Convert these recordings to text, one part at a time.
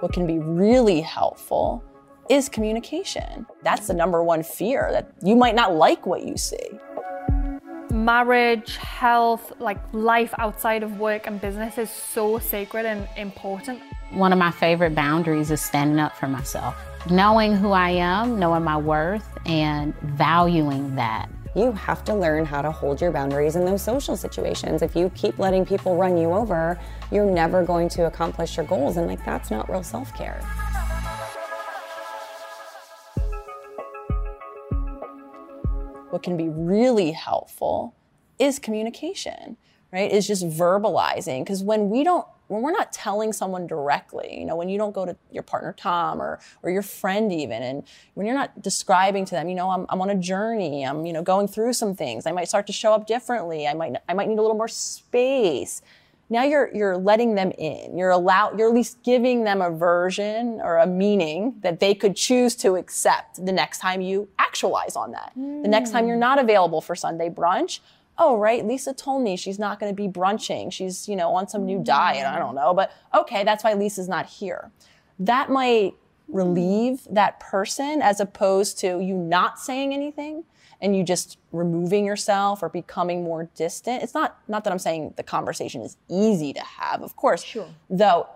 What can be really helpful is communication. That's the number one fear that you might not like what you see. Marriage, health, like life outside of work and business is so sacred and important. One of my favorite boundaries is standing up for myself, knowing who I am, knowing my worth, and valuing that. You have to learn how to hold your boundaries in those social situations. If you keep letting people run you over, you're never going to accomplish your goals. And like, that's not real self care. what can be really helpful is communication, right? Is just verbalizing. Because when we don't, when we're not telling someone directly, you know, when you don't go to your partner Tom or or your friend even, and when you're not describing to them, you know, I'm, I'm on a journey, I'm you know going through some things. I might start to show up differently. I might I might need a little more space now you're you're letting them in you're allow you're at least giving them a version or a meaning that they could choose to accept the next time you actualize on that mm. the next time you're not available for sunday brunch oh right lisa told me she's not going to be brunching she's you know on some new mm-hmm. diet i don't know but okay that's why lisa's not here that might relieve that person as opposed to you not saying anything and you just removing yourself or becoming more distant. It's not not that I'm saying the conversation is easy to have, of course. Sure. Though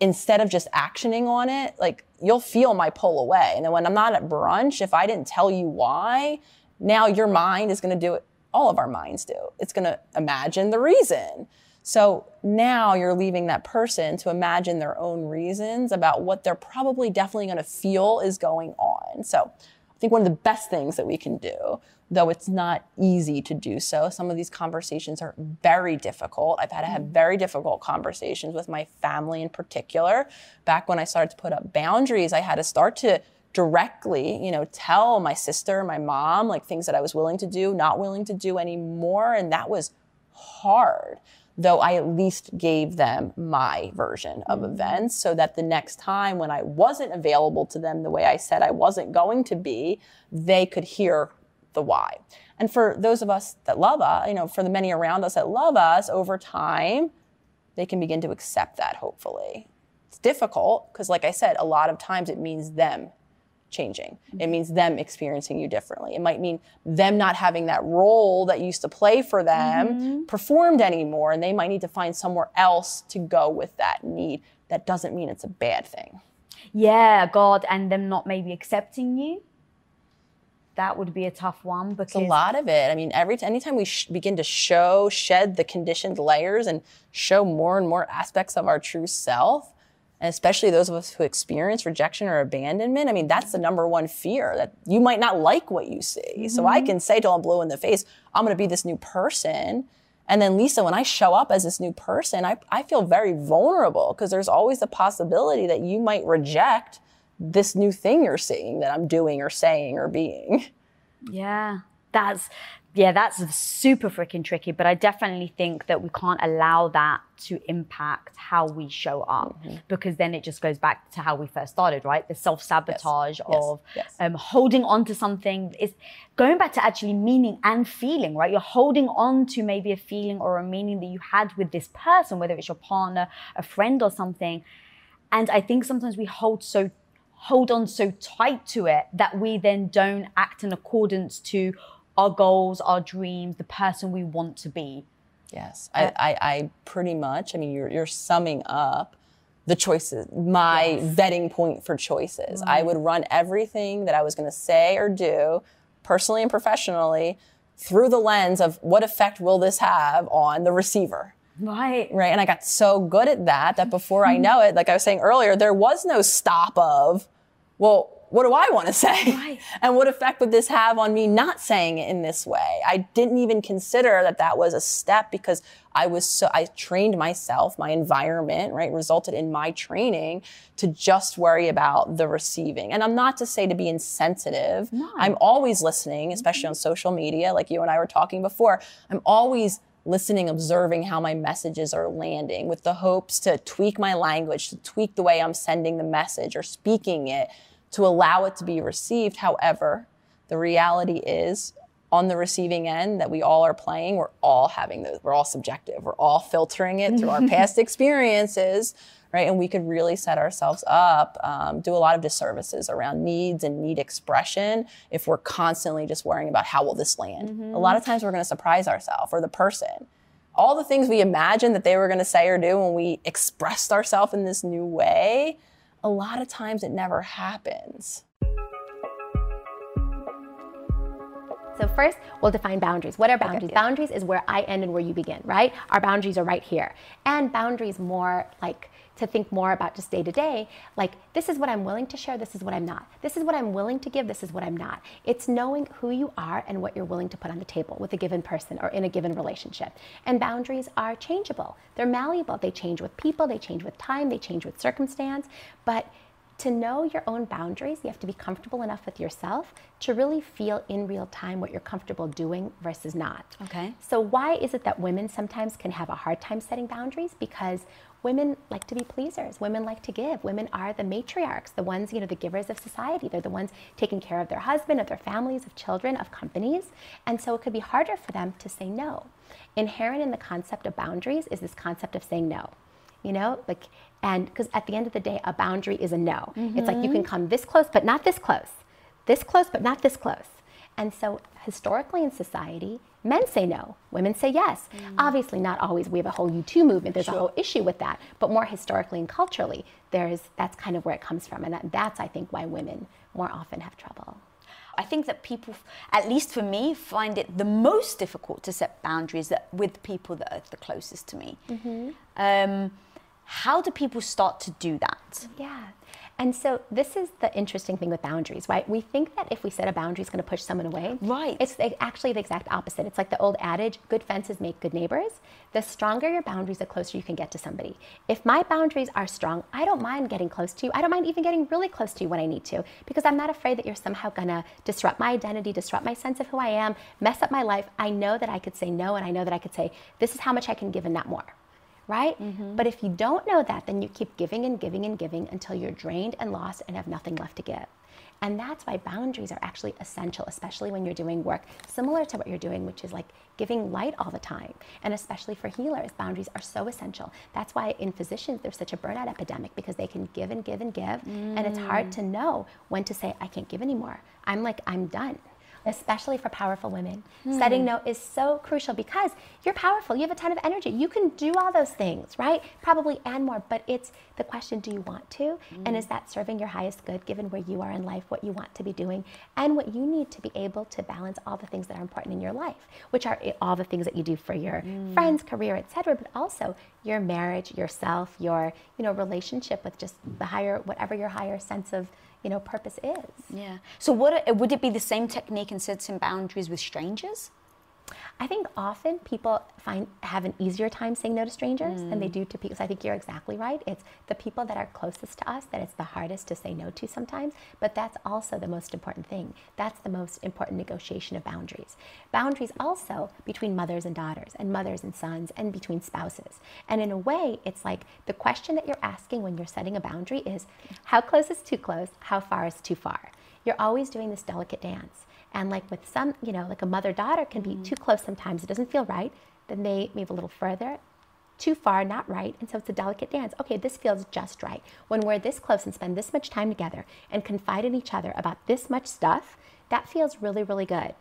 instead of just actioning on it, like you'll feel my pull away. And then when I'm not at brunch, if I didn't tell you why, now your mind is going to do it. All of our minds do. It's going to imagine the reason. So now you're leaving that person to imagine their own reasons about what they're probably definitely going to feel is going on. So I think one of the best things that we can do, though it's not easy to do so, some of these conversations are very difficult. I've had to have very difficult conversations with my family in particular. Back when I started to put up boundaries, I had to start to directly, you know, tell my sister, my mom, like things that I was willing to do, not willing to do anymore. And that was hard though I at least gave them my version of mm-hmm. events so that the next time when I wasn't available to them the way I said I wasn't going to be, they could hear the why. And for those of us that love us, you know, for the many around us that love us over time, they can begin to accept that hopefully. It's difficult because, like I said, a lot of times it means them changing. It mm-hmm. means them experiencing you differently. It might mean them not having that role that used to play for them mm-hmm. performed anymore, and they might need to find somewhere else to go with that need. That doesn't mean it's a bad thing. Yeah, God, and them not maybe accepting you. That would be a tough one because it's a lot of it. I mean, every anytime we sh- begin to show, shed the conditioned layers, and show more and more aspects of our true self, and especially those of us who experience rejection or abandonment, I mean, that's the number one fear that you might not like what you see. Mm-hmm. So I mm-hmm. can say till I'm blue in the face, I'm going to be this new person. And then Lisa, when I show up as this new person, I, I feel very vulnerable because there's always the possibility that you might reject this new thing you're seeing that I'm doing or saying or being. Yeah, that's yeah, that's super freaking tricky. But I definitely think that we can't allow that to impact how we show up mm-hmm. because then it just goes back to how we first started, right? The self sabotage yes. of yes. Um, holding on to something is going back to actually meaning and feeling, right? You're holding on to maybe a feeling or a meaning that you had with this person, whether it's your partner, a friend, or something. And I think sometimes we hold so hold on so tight to it that we then don't act in accordance to our goals, our dreams, the person we want to be. Yes, I, I, I pretty much. I mean, you're you're summing up the choices, my yes. vetting point for choices. Mm. I would run everything that I was going to say or do, personally and professionally, through the lens of what effect will this have on the receiver. Right. Right. And I got so good at that that before I know it, like I was saying earlier, there was no stop of, well, what do I want to say? Right. And what effect would this have on me not saying it in this way? I didn't even consider that that was a step because I was so, I trained myself, my environment, right, resulted in my training to just worry about the receiving. And I'm not to say to be insensitive. No. I'm always listening, especially mm-hmm. on social media, like you and I were talking before. I'm always listening, observing how my messages are landing with the hopes to tweak my language, to tweak the way I'm sending the message or speaking it to allow it to be received. However, the reality is on the receiving end that we all are playing, we're all having those, we're all subjective. We're all filtering it through our past experiences, right? And we could really set ourselves up, um, do a lot of disservices around needs and need expression if we're constantly just worrying about how will this land. A lot of times we're going to surprise ourselves or the person. All the things we imagined that they were going to say or do when we expressed ourselves in this new way, a lot of times it never happens. So first, we'll define boundaries. What are boundaries? Boundaries is where I end and where you begin, right? Our boundaries are right here. And boundaries more like to think more about just day to day, like this is what I'm willing to share, this is what I'm not. This is what I'm willing to give, this is what I'm not. It's knowing who you are and what you're willing to put on the table with a given person or in a given relationship. And boundaries are changeable. They're malleable. They change with people, they change with time, they change with circumstance, but to know your own boundaries, you have to be comfortable enough with yourself to really feel in real time what you're comfortable doing versus not. Okay. So, why is it that women sometimes can have a hard time setting boundaries? Because women like to be pleasers. Women like to give. Women are the matriarchs, the ones, you know, the givers of society. They're the ones taking care of their husband, of their families, of children, of companies. And so it could be harder for them to say no. Inherent in the concept of boundaries is this concept of saying no you know like and because at the end of the day a boundary is a no. It's like you can mm-hmm. come this close but not this close. This close but not this close. And so historically in society men say no women say yes. Mm. Obviously not always. We have a whole u2 movement. There's a whole issue with that. But more historically and culturally there's that's kind of where it comes from. And that, that's i think why women more often have trouble. I think that people, at least for me, find it the most difficult to set boundaries that, with people that are the closest to me. Mm-hmm. Um, how do people start to do that? Yeah. And so this is the interesting thing with boundaries, right? We think that if we set a boundary, it's going to push someone away. Right. It's actually the exact opposite. It's like the old adage good fences make good neighbors. The stronger your boundaries, the closer you can get to somebody. If my boundaries are strong, I don't mind getting close to you. I don't mind even getting really close to you when I need to because I'm not afraid that you're somehow going to disrupt my identity, disrupt my sense of who I am, mess up my life. I know that I could say no and I know that I could say, this is how much I can give and not more right? Mm-hmm. But if you don't know that, then you keep giving and giving and giving until you're drained and lost and have nothing left to give. And that's why boundaries are actually essential, especially when you're doing work similar to what you're doing, which is like giving light all the time. And especially for healers, boundaries are so essential. That's why in physicians, there's such a burnout epidemic because they can give and give and give. And it's hard mm. to know when to say, I can't give anymore. I'm like, I'm done especially for powerful women. Hmm. Setting no is so crucial because you're powerful. You have a ton of energy. You can do all those things, right? Probably and more, but it's the question do you want to? And is hmm. that serving your highest good given where you are in life, what you want to be doing, and what you need to be able to balance all the things that are important in your life, which are eh, all the things that you do for your hmm. friends, career, etc., but also your marriage, yourself, your, you know, relationship with just the higher whatever your higher sense of, you know, purpose is. Yeah. So what would it be the same technique in setting boundaries with strangers? I think often people find have an easier time saying no to strangers than they mm. do to people. So I think you're exactly right. It's the people that are closest to us that it's the hardest to say no to sometimes. But that's also the most important thing. That's the most important negotiation of boundaries. Boundaries also between mothers and daughters, and mothers and sons, and between spouses. And in a way, it's like the question that you're asking when you're setting a boundary is, how close is too close? How far is too far? You're always doing this delicate dance. And like with some, you know, like a mother daughter can be mm-hmm. too close sometimes. It doesn't feel right. Then they move a little further, too far, not right. And so it's a delicate dance. Okay, this feels just right. When we're this close and spend this much time together and confide in each other about this much stuff, that feels really, really good.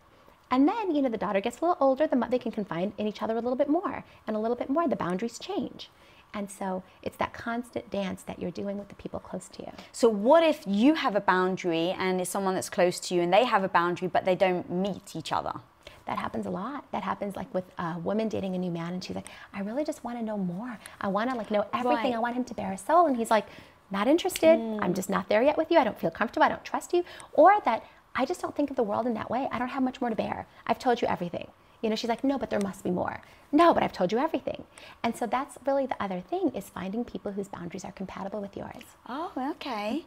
And then, you know, the daughter gets a little older, the mo- they can confide in each other a little bit more and a little bit more. The boundaries change. And so it's that constant dance that you're doing with the people close to you. So what if you have a boundary and it's someone that's close to you and they have a boundary but they don't meet each other? That happens a lot. That happens like with a woman dating a new man, and she's like, "I really just want to know more. I want to like know everything. Right. I want him to bear a soul." And he's like, "Not interested. Mm. I'm just not there yet with you. I don't feel comfortable. I don't trust you." Or that I just don't think of the world in that way. I don't have much more to bear. I've told you everything. You know, she's like, "No, but there must be more." No, but I've told you everything. And so that's really the other thing is finding people whose boundaries are compatible with yours. Oh, okay.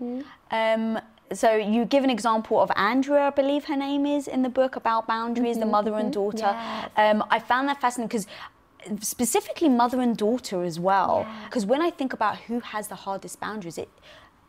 Um, so you give an example of Andrea, I believe her name is, in the book about boundaries, the mother and daughter. Yes. Um, I found that fascinating because specifically mother and daughter as well. Because when I think about who has the hardest boundaries, it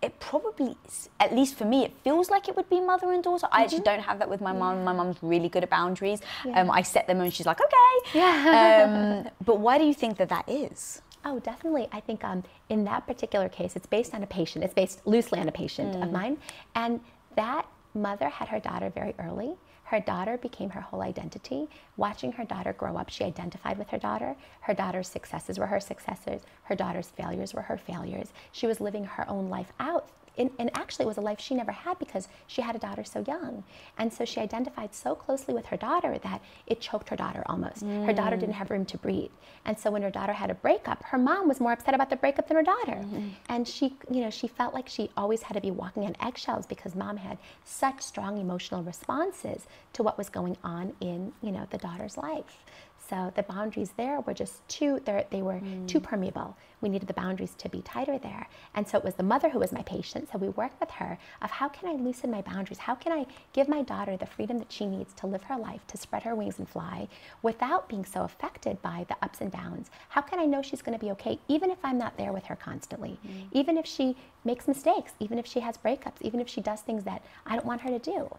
it probably, at least for me, it feels like it would be mother and daughter. I actually don't have that with my mum. My mum's really good at boundaries. Um, I set them and she's like, okay. Yeah. Um, but why do you think that that is? Oh, definitely. I think um, in that particular case, it's based on a patient. It's based loosely on a patient of mine. And that mother had her daughter very early. Her daughter became her whole identity. Watching her daughter grow up, she identified with her daughter. Her daughter's successes were her successes. Her daughter's failures were her failures. She was living her own life out and, and actually it was a life she never had because she had a daughter so young. And so she identified so closely with her daughter that it choked her daughter almost. Her daughter didn't have room to breathe. And so when her daughter had a breakup her mom was more upset about the breakup than her daughter. Mm-hmm. And she you know she felt like she always had to be walking on eggshells because mom had such strong emotional responses to what was going on in you know the daughter's life so the boundaries there were just too they were mm. too permeable. We needed the boundaries to be tighter there. And so it was the mother who was my patient. So we worked with her of how can I loosen my boundaries? How can I give my daughter the freedom that she needs to live her life, to spread her wings and fly without being so affected by the ups and downs? How can I know she's going to be okay even if I'm not there with her constantly? Mm. Even if she makes mistakes, even if she has breakups, even if she does things that I don't want her to do.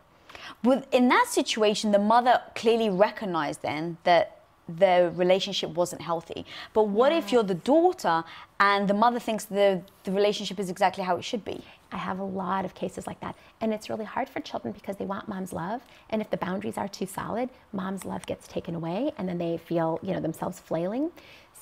With, in that situation, the mother clearly recognized then that the relationship wasn't healthy. But what if you're the daughter and the mother thinks the, the relationship is exactly how it should be? I have a lot of cases like that. And it's really hard for children because they want mom's love. And if the boundaries are too solid, mom's love gets taken away and then they feel, you know, themselves flailing.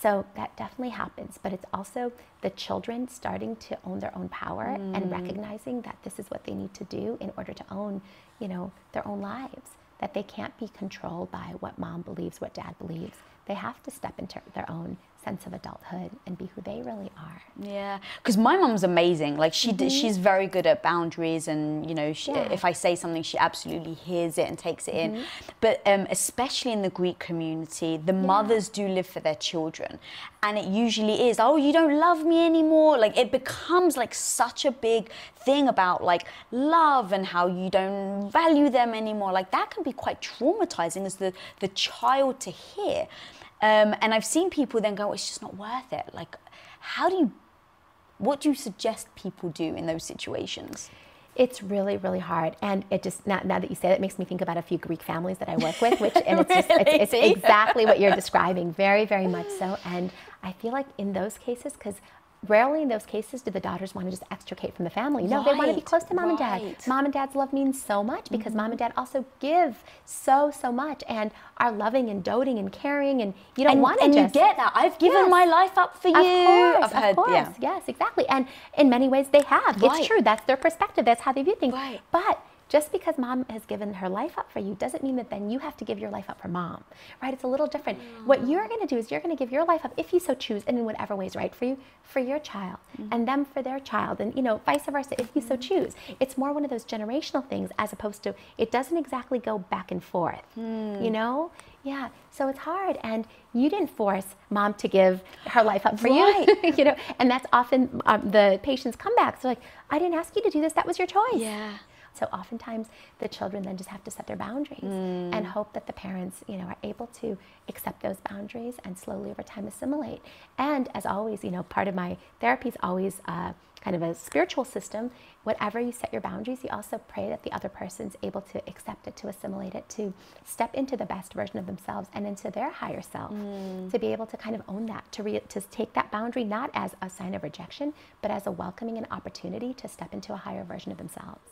So that definitely happens. But it's also the children starting to own their own power and mm. recognizing that this is what they need to do in order to own, you know, their own lives. That they can't be controlled by what mom believes, what dad believes. They have to step into their own sense of adulthood and be who they really are. Yeah, because my mom's amazing. Like she, d she's very good at boundaries, and you know, she, Yeah. if I say something, she absolutely hears it and takes it in. But um, especially in the Greek community, the mothers do live for their children, and it usually is, oh, you don't love me anymore. Like it becomes like such a big thing about like love and how you don't value them anymore. Like that can be quite traumatizing as the the child to hear. Um, and I've seen people then go, it's just not worth it. Like, how do you, what do you suggest people do in those situations? It's really, really hard, and it just now, now that you say that, it makes me think about a few Greek families that I work with, which and it's just, it's, it's exactly what you're describing, very, very much so. And I feel like in those cases, because rarely in those cases do the daughters want to just extricate from the family. No, they want to be close to mom and dad. Mom and dad's love means so much because mom and dad also give so, so much and are loving and doting and caring, and you don't And, want to and just you get that. I've given Yes. my life up for you. of course, I've heard, of course. yeah. Yes, exactly. And in many ways, they have. Right. It's true. That's their perspective. That's how they view things. Right. But just because mom has given her life up for you doesn't mean that then you have to give your life up for mom, right? It's a little different. Mm. What you're going to do is you're going to give your life up, if you so choose, and in whatever way is right for you, for your child, mm-hmm. and them for their child, and you know, vice versa, if you so mm-hmm. choose. It's more one of those generational things as opposed to it doesn't exactly go back and forth, hmm. you know? Yeah, so it's hard, and you didn't force mom to give her life up for you, you know. And that's often um, the patient's comebacks. They're like, "I didn't ask you to do this. That was your choice." Yeah. So oftentimes the children then just have to set their boundaries and hope that the parents, you know, are able to accept those boundaries and slowly over time assimilate. And as always, you know, part of my therapy is always uh, kind of a spiritual system. Whatever you set your boundaries, you also pray that the other person's able to accept it, to assimilate it, to step into the best version of themselves and into their higher self, to be able to kind of own that, to re- to take that boundary not as a sign of rejection, but as a welcoming and opportunity to step into a higher version of themselves.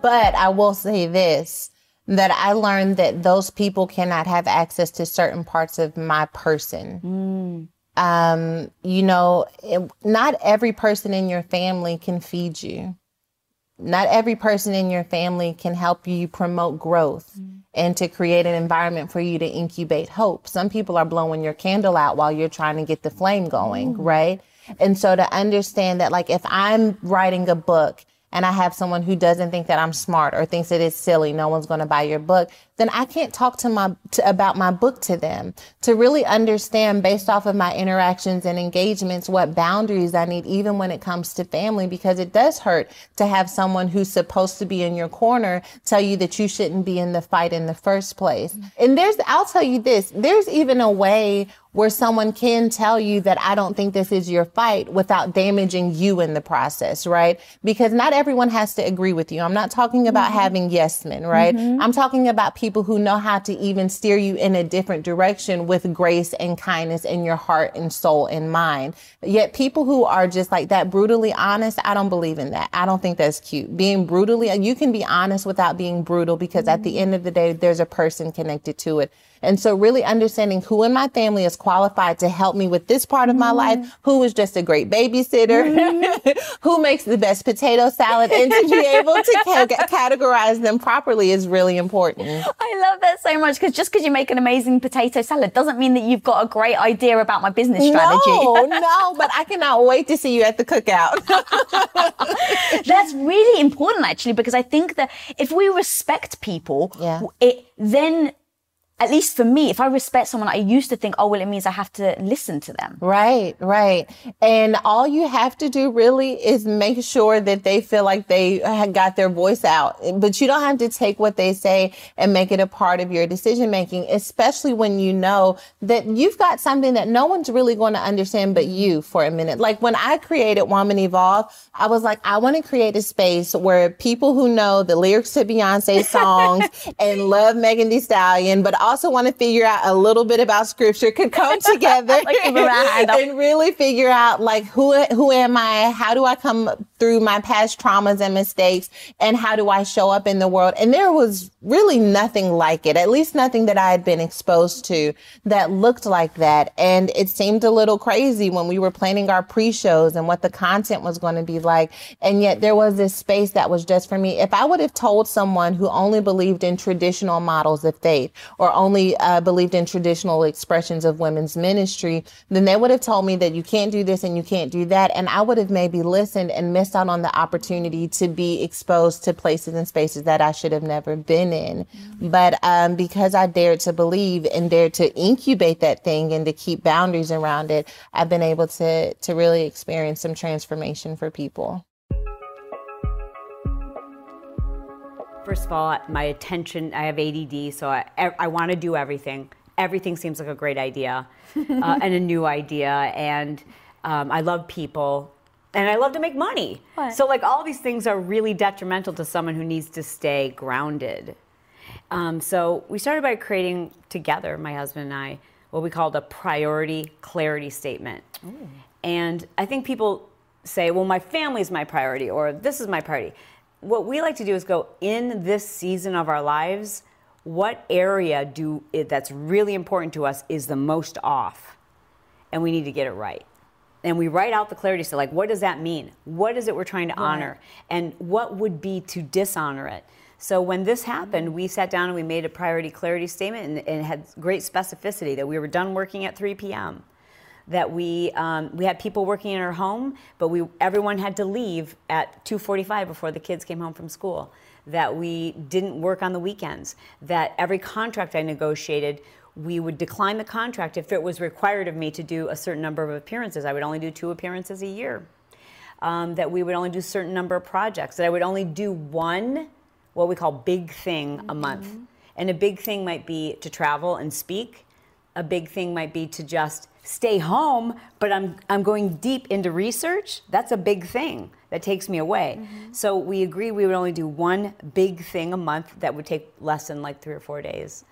But I will say this that I learned that those people cannot have access to certain parts of my person. Mm. Um, you know, it, not every person in your family can feed you. Not every person in your family can help you promote growth mm. and to create an environment for you to incubate hope. Some people are blowing your candle out while you're trying to get the flame going, mm. right? And so to understand that, like, if I'm writing a book and I have someone who doesn't think that I'm smart or thinks that it's silly, no one's going to buy your book, then I can't talk to my to, about my book to them. To really understand based off of my interactions and engagements what boundaries I need even when it comes to family because it does hurt to have someone who's supposed to be in your corner tell you that you shouldn't be in the fight in the first place. Mm-hmm. And there's I'll tell you this, there's even a way where someone can tell you that I don't think this is your fight without damaging you in the process, right? Because not everyone has to agree with you. I'm not talking about mm-hmm. having yes men, right? Mm-hmm. I'm talking about people who know how to even steer you in a different direction with grace and kindness in your heart and soul and mind. Yet people who are just like that brutally honest, I don't believe in that. I don't think that's cute. Being brutally, uh, you can be honest without being brutal because at the mm-hmm. end of the day, there's a person connected to it. And so really understanding who in my family is qualified to help me with this part of my life, mm-hmm. who is just a great babysitter, mm-hmm. who makes the best potato salad, and to be able to ca- categorize them properly is really important. I love that so much because just because you make an amazing potato salad doesn't mean that you've got a great idea about my business strategy. No, no, but I cannot wait to see you at the cookout. That's really important actually because I think that if we respect people, Yeah. it then at least for me, if I respect someone, I used to think, oh well, it means I have to listen to them. Right, right. And all you have to do really is make sure that they feel like they had got their voice out. But you don't have to take what they say and make it a part of your decision making, especially when you know that you've got something that no one's really going to understand but you for a minute. Like when I created Woman Evolve, I was like, I want to create a space where people who know the lyrics to Beyonce songs and love Megan Thee Stallion, but also want to figure out a little bit about scripture could come together Like, give her a hand up. and really figure out like who who am I? How do I come through my past traumas and mistakes? And how do I show up in the world? And there was really nothing like it, at least nothing that I had been exposed to that looked like that. And it seemed a little crazy when we were planning our pre-shows and what the content was going to be like. And yet there was this space that was just for me. If I would have told someone who only believed in traditional models of faith or only uh, believed in traditional expressions of women's ministry, then they would have told me that you can't do this and you can't do that. And I would have maybe listened and missed out on the opportunity to be exposed to places and spaces that I should have never been in. But um, because I dared to believe and dared to incubate that thing and to keep boundaries around it, I've been able to, to really experience some transformation for people. First of all, my attention, I have ADD, so I, I want to do everything. Everything seems like a great idea uh, and a new idea. And um, I love people and I love to make money. Right. So, like, all these things are really detrimental to someone who needs to stay grounded. Um, so, we started by creating together, my husband and I, what we called a priority clarity statement. And I think people say, well, my family is my priority, or this is my priority. What we like to do is go in this season of our lives, what area do it, that's really important to us is the most off, and we need to get it right. And we write out the clarity so like, what does that mean? What is it we're trying to honor? And what would be to dishonor it? So when this happened, we sat down and we made a priority clarity statement and, and it had great specificity that we were done working at 3 p.m that we um, we had people working in our home, but we everyone had to leave at 2:45 before the kids came home from school. That we didn't work on the weekends. That every contract I negotiated, we would decline the contract if it was required of me to do a certain number of appearances. I would only do two appearances a year. Um, that we would only do a certain number of projects. That I would only do one, what we call big thing a month. And a big thing might be to travel and speak. A big thing might be to just stay home, but I'm, I'm going deep into research. That's a big thing that takes me away. So we agree we would only do one big thing a month that would take less than like three or four days.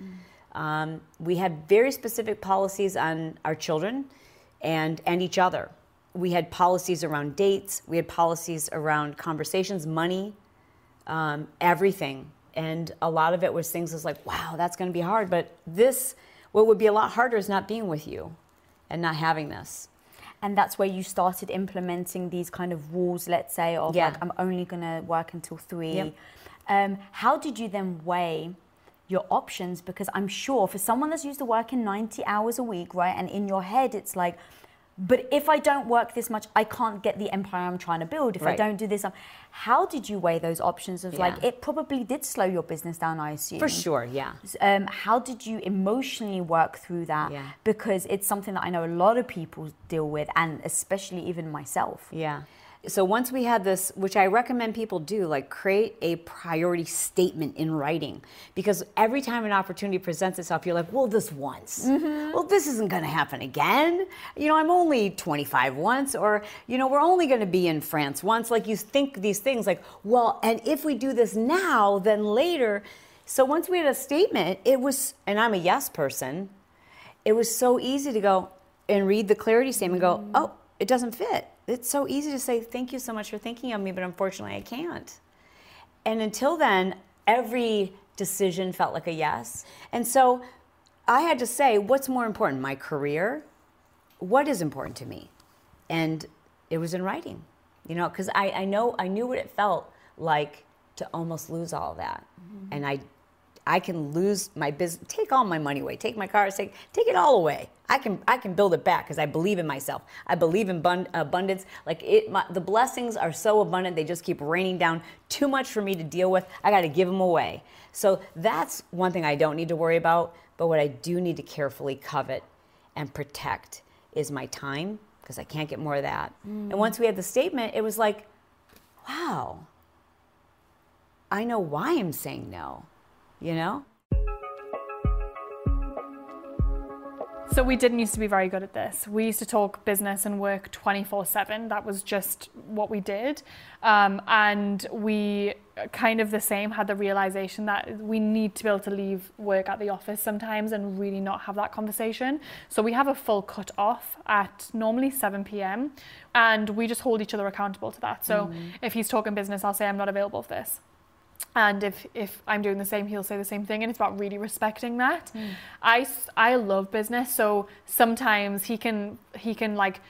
Um, we had very specific policies on our children and, and each other. We had policies around dates, we had policies around conversations, money, um, everything. And a lot of it was things that's like, wow, that's going to be hard. But this, what would be a lot harder is not being with you and not having this. And that's where you started implementing these kind of rules, let's say, of Yeah. like, I'm only going to work until three. Yep. Um, how did you then weigh your options? Because I'm sure for someone that's used to working 90 hours a week, right? And in your head, it's like, but if I don't work this much, I can't get the empire I'm trying to build. If I don't do this, I'm... how did you weigh those options of like, it probably did slow your business down, I assume. For sure, yeah. Um, how did you emotionally work through that? Yeah. Because it's something that I know a lot of people deal with, and especially even myself. Yeah. So once we had this, which I recommend people do, like create a priority statement in writing. Because every time an opportunity presents itself, you're like, well, this once. Mm-hmm. Well, this isn't going to happen again. You know, I'm only 25 once, or, you know, we're only going to be in France once. Like you think these things like, well, and if we do this now, then later. So once we had a statement, it was, and I'm a yes person, it was so easy to go and read the clarity statement and go, mm-hmm. oh, it doesn't fit. It's so easy to say, thank you so much for thinking of me, but unfortunately I can't. And until then, every decision felt like a yes. And so I had to say, what's more important, my career? What is important to me? And it was in writing, you know, because I, I know I knew what it felt like to almost lose all that. Mm-hmm. And I I can lose my business, take all my money away, take my cars, take take it all away. I can I can build it back because I believe in myself. I believe in bun- abundance. Like it, my, the blessings are so abundant, they just keep raining down. Too much for me to deal with. I got to give them away. So that's one thing I don't need to worry about. But what I do need to carefully covet and protect is my time because I can't get more of that. And once we had the statement, it was like, wow, I know why I'm saying no, you know? So we didn't used to be very good at this. We used to talk business and work 24/7. That was just what we did, um, and we kind of the same had the realization that we need to be able to leave work at the office sometimes and really not have that conversation. So we have a full cut off at normally 7 p.m. and we just hold each other accountable to that. So if he's talking business, I'll say I'm not available for this. And if, if I'm doing the same, he'll say the same thing. And it's about really respecting that. Hmm. I I love business. So sometimes he can, he can like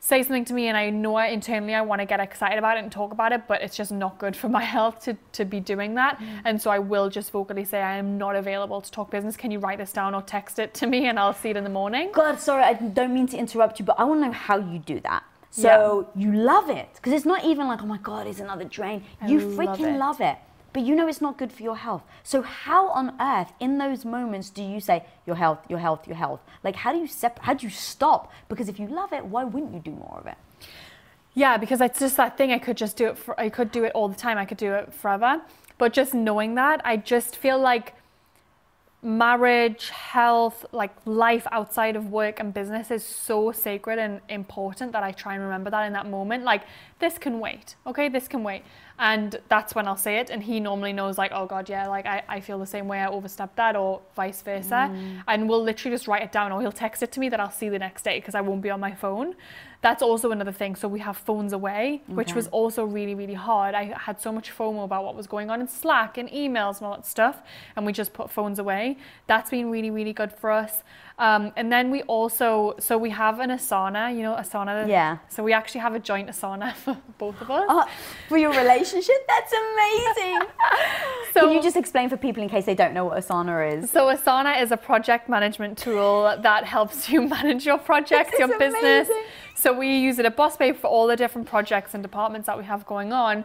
say something to me and I know I internally I want to get excited about it and talk about it, but it's just not good for my health to, to be doing that. Hmm. And so I will just vocally say I am not available to talk business. Can you write this down or text it to me and I'll see it in the morning? God, sorry, I don't mean to interrupt you, but I want to know how you do that. So you love it because it's not even like, oh my God, it's another drain. you love freaking it. love it. But you know it's not good for your health. So how on earth, in those moments, do you say your health, your health, your health? Like how do you sep- How do you stop? Because if you love it, why wouldn't you do more of it? Yeah, because it's just that thing. I could just do it. For, I could do it all the time. I could do it forever. But just knowing that, I just feel like marriage, health, like life outside of work and business is so sacred and important that I try and remember that in that moment. Like, this can wait, okay? This can wait. And that's when I'll say it. And he normally knows, like, oh God, yeah, like I, I feel the same way. I overstepped that, or vice versa. Mm. And we'll literally just write it down, or he'll text it to me that I'll see the next day because I won't be on my phone. That's also another thing. So we have phones away, which was also really, really hard. I had so much FOMO about what was going on in Slack and emails and all that stuff. And we just put phones away. That's been really, really good for us. Um, and then we also, so we have an Asana, you know, Asana. Yeah. So we actually have a joint Asana for both of us. Oh, for your relationship? That's amazing. So- Can you just explain for people in case they don't know what Asana is? So Asana is a project management tool that helps you manage your projects, your business. amazing. So we use it at Boss Babe for all the different projects and departments that we have going on.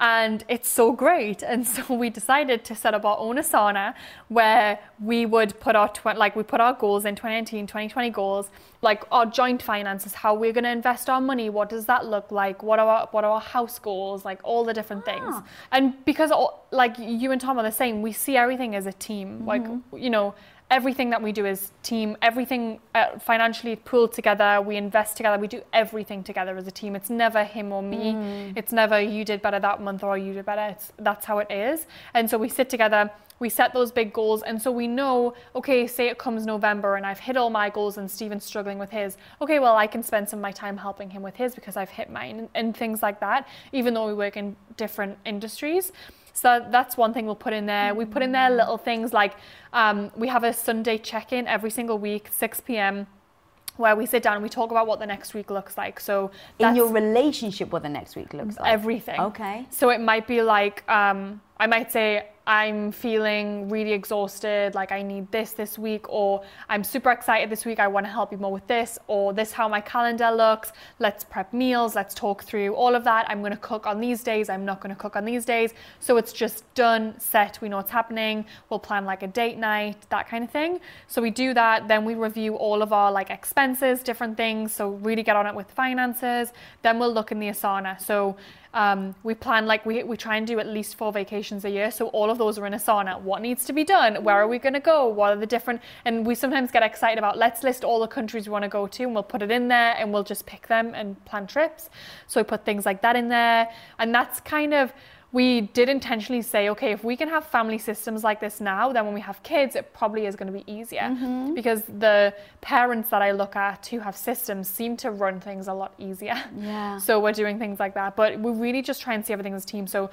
And it's so great. And so we decided to set up our own Asana where we would put our, tw- like we put our goals in 2019, 2020 goals, like our joint finances, how we're going to invest our money. What does that look like? What are our, what are our house goals? Like all the different things. Ah. And because all, like you and Tom are the same, we see everything as a team. Like, mm-hmm. you know, everything that we do is team everything uh, financially pooled together we invest together we do everything together as a team. It's never him or me. It's never you did better that month or you did better. It's, that's how it is. And so we sit together we set those big goals and so we know okay say it comes november and i've hit all my goals and steven's struggling with his. Okay well i can spend some of my time helping him with his because i've hit mine and, and things like that even though we work in different industries so that's one thing we'll put in there. We put in there little things like um, we have a Sunday check-in every single week, 6 p.m., where we sit down and we talk about what the next week looks like. So in your relationship, what the next week looks like? everything. Okay. So it might be like um, I might say I'm feeling really exhausted, like I need this this week, or I'm super excited this week. I want to help you more with this, or this how my calendar looks. Let's prep meals. Let's talk through all of that. I'm going to cook on these days. I'm not going to cook on these days. So it's just done, set. We know what's happening. We'll plan like a date night, that kind of thing. So we do that. Then we review all of our like expenses, different things. So really get on it with finances. Then we'll look in the Asana. So um, we plan like we, we try and do at least four vacations a year so all of those are in asana what needs to be done? Where are we going to go? What are the different and we sometimes get excited about let's list all the countries we want to go to and we'll put it in there and we'll just pick them and plan trips. So we put things like that in there and that's kind of we did intentionally say, okay, if we can have family systems like this now, then when we have kids, it probably is going to be easier mm-hmm. because the parents that I look at who have systems seem to run things a lot easier. Yeah. So we're doing things like that, but we really just try and see everything as a team. So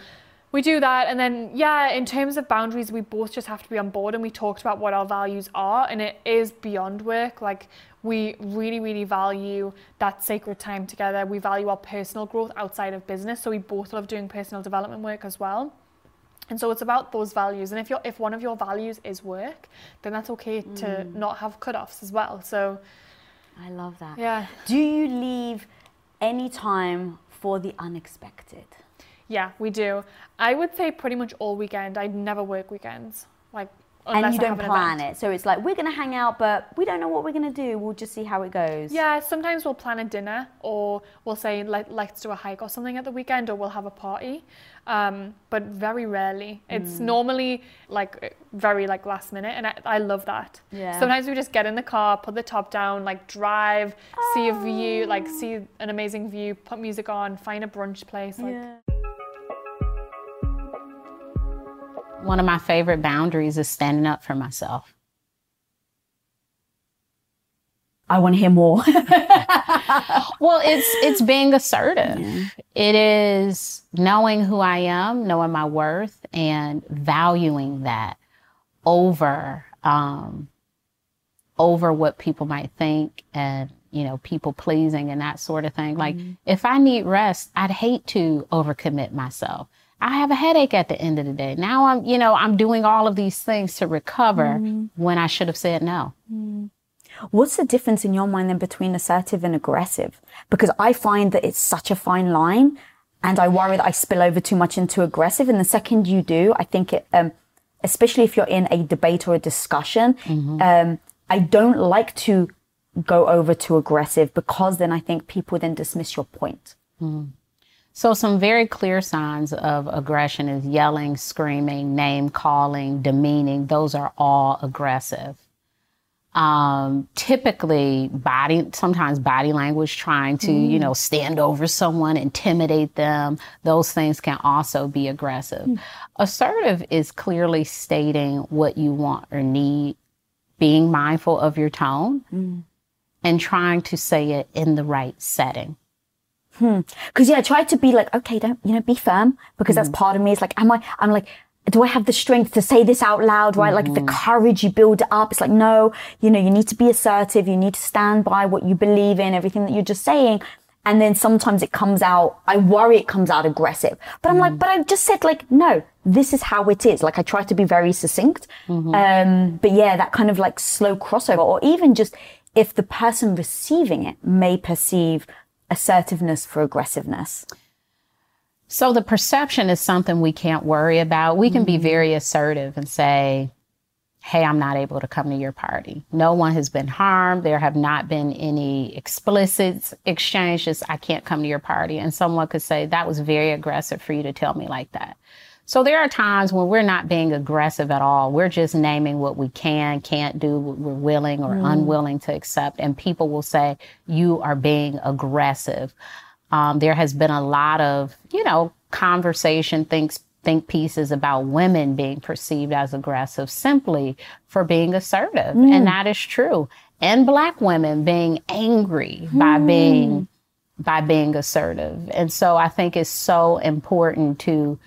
we do that, and then yeah, in terms of boundaries, we both just have to be on board, and we talked about what our values are, and it is beyond work. Like we really, really value that sacred time together. We value our personal growth outside of business, so we both love doing personal development work as well. And so it's about those values. And if you're if one of your values is work, then that's okay to mm. not have cutoffs as well. So I love that. yeah. Do you leave any time for the unexpected? Yeah, we do. I would say pretty much all weekend. I never work weekends. Like and unless you I don't plan it. So it's like we're gonna hang out, but we don't know what we're gonna do. We'll just see how it goes. Yeah, sometimes we'll plan a dinner or we'll say Let, let's do a hike or something at the weekend or we'll have a party. Um, but very rarely. It's Hmm. normally like very like last minute and I, I love that. Yeah. Sometimes we just get in the car, put the top down, like drive, see a view, like see an amazing view, put music on, find a brunch place. Like One of my favorite boundaries is standing up for myself. I want to hear more. Well, it's it's being assertive. It is knowing who I am, knowing my worth, and valuing that over um, over what people might think, and you know, people pleasing and that sort of thing. Like if I need rest, I'd hate to overcommit myself. I have a headache at the end of the day. Now I'm, you know, I'm doing all of these things to recover when I should have said no. What's the difference in your mind then between assertive and aggressive? Because I find that it's such a fine line and I worry that I spill over too much into aggressive. And the second you do, I think it, um, especially if you're in a debate or a discussion, um, I don't like to go over to aggressive because then I think people then dismiss your point. So, some very clear signs of aggression is yelling, screaming, name calling, demeaning. Those are all aggressive. Um, typically, body, sometimes body language, trying to, you mm-hmm. know, stand over someone, intimidate them. Those things can also be aggressive. Hmm. Assertive is clearly stating what you want or need, being mindful of your tone, hmm. and trying to say it in the right setting. Hmm. Because yeah, I try to be like, okay, don't you know, be firm because that's hmm. part of me. It's like, am I? I'm like, do I have the strength to say this out loud? Right, like the hmm. courage you build it up. It's like, no, you know, you need to be assertive. You need to stand by what you believe in, everything that you're just saying. And then sometimes it comes out. I worry it comes out aggressive, but I'm like, but I just said like, no, this is how it is. Like I try to be very succinct. Mm-hmm. Um, but yeah, that kind of like slow crossover, or even just if the person receiving it may perceive assertiveness for aggressiveness. So the perception is something we can't worry about. We can be mm-hmm. very assertive and say, Hey, I'm not able to come to your party. No one has been harmed. There have not been any explicit exchanges. I can't come to your party. And someone could say, That was very aggressive for you to tell me like that. So there are times when we're not being aggressive at all. We're just naming what we can, can't do, what we're willing or mm-hmm. unwilling to accept. And people will say, you are being aggressive. Um, there has been a lot of, you know, conversation, thinks, think pieces about women being perceived as aggressive simply for being assertive. Mm. And that is true. And black women being angry by mm. being by being assertive. And so I think it's so important to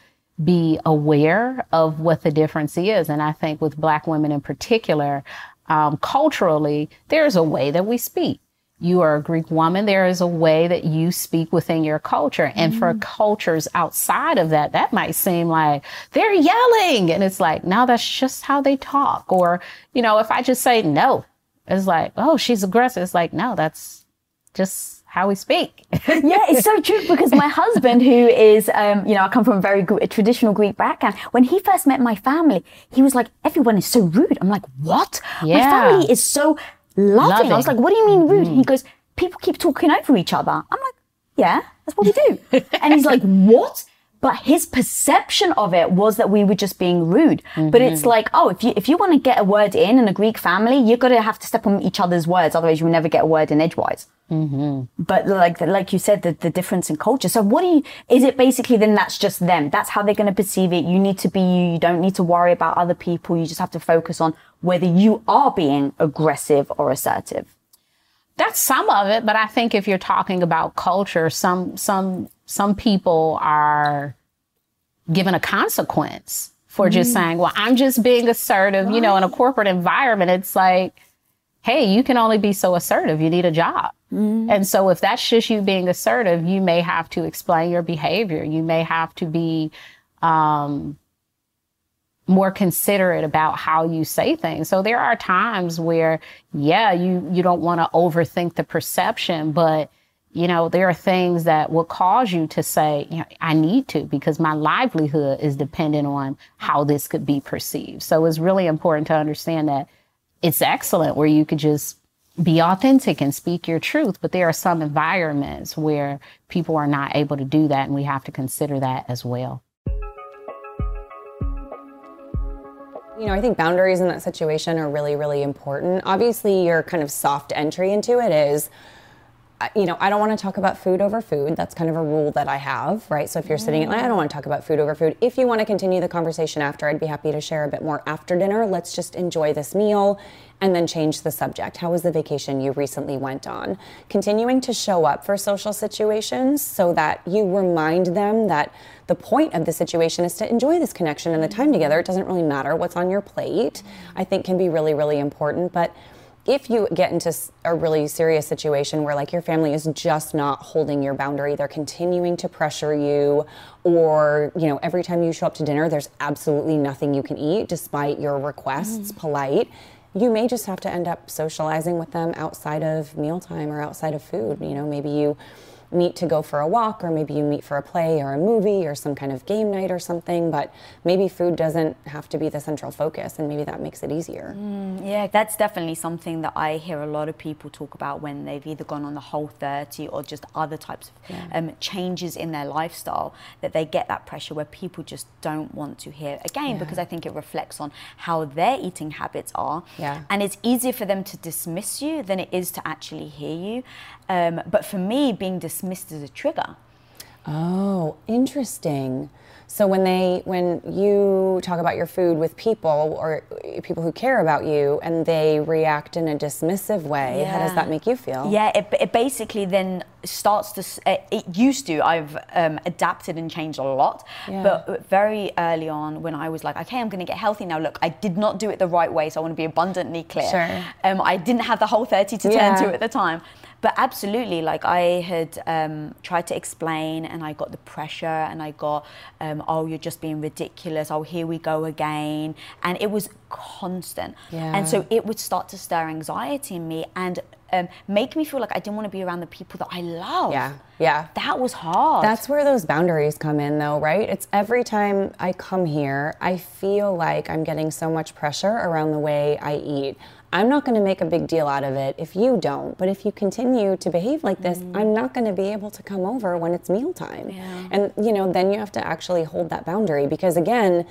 be aware of what the difference is. And I think with Black women in particular, um, culturally, there's a way that we speak. You are a Greek woman, there is a way that you speak within your culture. And for cultures outside of that, that might seem like they're yelling. And it's like, no, that's just how they talk. Or, you know, if I just say no, it's like, oh, she's aggressive. It's like, no, that's just how we speak. yeah, it's so true because my husband, who is, um, you know, I come from a very Gre- a traditional Greek background. When he first met my family, he was like, "Everyone is so rude." I'm like, "What? My family is so loving." I was like, "What do you mean rude?" He goes, "People keep talking over each other." I'm like, "Yeah, that's what we do." and he's like, "What?" But his perception of it was that we were just being rude. But it's mm-hmm. like, oh, if you if you want to get a word in in a Greek family, you're gonna have to step on each other's words, otherwise you will never get a word in edgewise. Mm-hmm. But like like you said the, the difference in culture. So what do you is it basically then that's just them? That's how they're going to perceive it. You need to be you. You don't need to worry about other people. You just have to focus on whether you are being aggressive or assertive. That's some of it, but I think if you're talking about culture, some some some people are given a consequence for just saying, "Well, I'm just being assertive." You know, in a corporate environment, it's like, "Hey, you can only be so assertive. You need a job." And so, if that's just you being assertive, you may have to explain your behavior. You may have to be um, more considerate about how you say things. So there are times where, yeah, you you don't want to overthink the perception, but you know there are things that will cause you to say, you know, I need to because my livelihood is dependent on how this could be perceived. So it's really important to understand that it's excellent where you could just be authentic and speak your truth, but there are some environments where people are not able to do that, and we have to consider that as well. You know, I think boundaries in that situation are really, really important. Obviously, your kind of soft entry into it is, you know, I don't want to talk about food over food. That's kind of a rule that I have, right? So if you're sitting I don't want to talk about food over food. If you want to continue the conversation after, I'd be happy to share a bit more after dinner. Let's just enjoy this meal and then change the subject. How was the vacation you recently went on? Continuing to show up for social situations so that you remind them that the point of the situation is to enjoy this connection and the time together. It doesn't really matter what's on your plate, I think can be really, really important. But if you get into a really serious situation where like your family is just not holding your boundary they're continuing to pressure you or you know every time you show up to dinner there's absolutely nothing you can eat despite your requests mm. polite you may just have to end up socializing with them outside of mealtime or outside of food. You know maybe you meet to go for a walk or maybe you meet for a play or a movie or some kind of game night or something but maybe food doesn't have to be the central focus and maybe that makes it easier Yeah, that's definitely something that I hear a lot of people talk about when they've either gone on the Whole30 or just other types of um, changes in their lifestyle, that they get that pressure where people just don't want to hear. Again, because I think it reflects on how their eating habits are. Yeah. And it's easier for them to dismiss you than it is to actually hear you. Um, but for me, being dismissed is a trigger. Oh, interesting. So when they when you talk about your food with people or people who care about you and they react in a dismissive way, how does that make you feel? Yeah, it, it basically then starts to. it used to. I've um, adapted and changed a lot, Yeah. but very early on, when I was like, okay, I'm going to get healthy now. Look, I did not do it the right way, so I want to be abundantly clear. Sure. Um, I didn't have the Whole30 to Yeah. turn to at the time. But absolutely, like I had um, tried to explain, and I got the pressure, and I got, um, oh, you're just being ridiculous. Oh, here we go again, and it was constant. Yeah. And so it would start to stir anxiety in me and um, make me feel like I didn't want to be around the people that I love. Yeah. Yeah. That was hard. That's where those boundaries come in, though, right? It's every time I come here, I feel like I'm getting so much pressure around the way I eat. I'm not going to make a big deal out of it if you don't, but if you continue to behave like this, I'm mm-hmm. not going to be able to come over when it's mealtime. And, you know, then you have to actually hold that boundary because, again,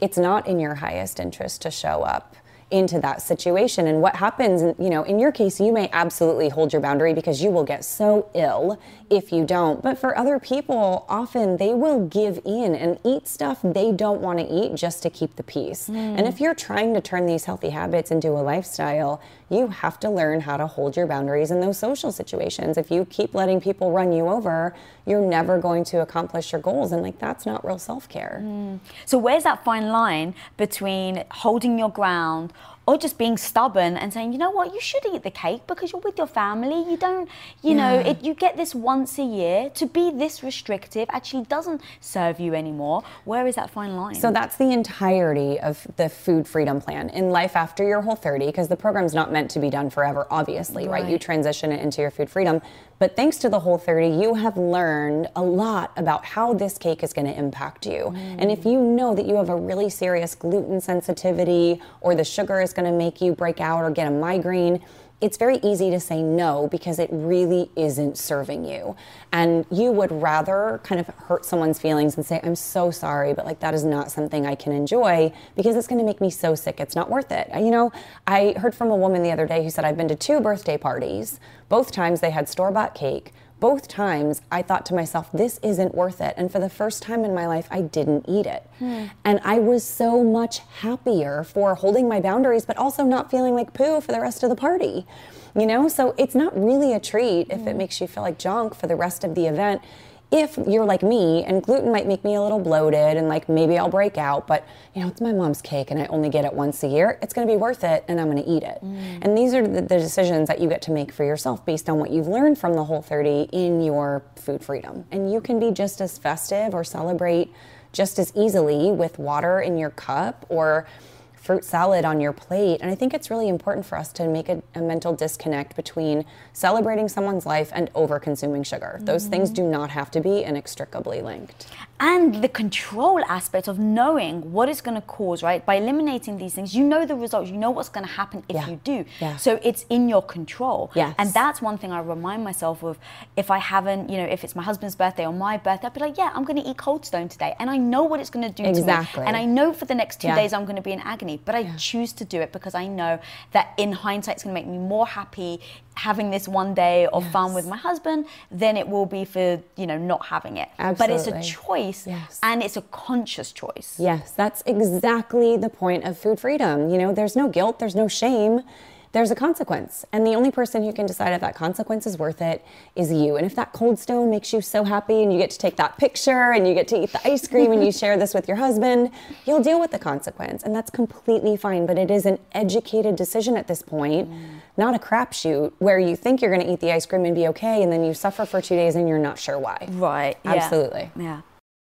it's not in your highest interest to show up into that situation. And what happens you know in your case you may absolutely hold your boundary because you will get so ill if you don't. But for other people often they will give in and eat stuff they don't want to eat just to keep the peace. Hmm. And if you're trying to turn these healthy habits into a lifestyle you have to learn how to hold your boundaries in those social situations. If you keep letting people run you over you're never going to accomplish your goals. And like that's not real self-care. Hmm. So where's that fine line between holding your ground or just being stubborn and saying, you know what, you should eat the cake because you're with your family. You don't, you know, it, you get this once a year. To be this restrictive actually doesn't serve you anymore. Where is that fine line? So that's the entirety of the food freedom plan in life after your Whole30, because the program's not meant to be done forever, obviously, right. You transition it into your food freedom. But thanks to the Whole30, you have learned a lot about how this cake is going to impact you. Mm. And if you know that you have a really serious gluten sensitivity or the sugar is going to make you break out or get a migraine, it's very easy to say no because it really isn't serving you. And you would rather kind of hurt someone's feelings and say, I'm so sorry, but like that is not something I can enjoy because it's going to make me so sick. It's not worth it. You know, I heard from a woman the other day who said, I've been to two birthday parties. Both times they had store bought cake. Both times I thought to myself, this isn't worth it. And for the first time in my life, I didn't eat it. Hmm. And I was so much happier for holding my boundaries, but also not feeling like poo for the rest of the party. You know, so it's not really a treat if it hmm. makes you feel like junk for the rest of the event. If you're like me, and gluten might make me a little bloated and like maybe I'll break out, but you know, it's my mom's cake and I only get it once a year, it's gonna be worth it and I'm gonna eat it. Mm. And these are the, the decisions that you get to make for yourself based on what you've learned from the Whole30 in your food freedom. And you can be just as festive or celebrate just as easily with water in your cup or fruit salad on your plate. And I think it's really important for us to make a, a mental disconnect between celebrating someone's life and over consuming sugar. Those things mm-hmm. do not have to be inextricably linked. And the control aspect of knowing what it's going to cause, right? By eliminating these things, you know the results, you know what's going to happen if Yeah. you do. Yeah. So it's in your control. Yes. And that's one thing I remind myself of if I haven't, you know, if it's my husband's birthday or my birthday, I'll be like, yeah, I'm going to eat Cold Stone today. And I know what it's going to do to Exactly. me. And I know for the next two Yeah. days I'm going to be in agony, but I choose to do it because I know that in hindsight it's going to make me more happy having this one day of fun with my husband than it will be for, you know, not having it. But it's a choice Yes. and it's a conscious choice. Yes, that's exactly the point of food freedom. You know, there's no guilt, there's no shame. There's a consequence. And the only person who can decide if that consequence is worth it is you. And if that cold stone makes you so happy and you get to take that picture and you get to eat the ice cream and you share this with your husband, you'll deal with the consequence. And that's completely fine. But it is an educated decision at this point, mm. not a crapshoot where you think you're going to eat the ice cream and be okay and then you suffer for two days and you're not sure why. Right. yeah. Absolutely. Yeah.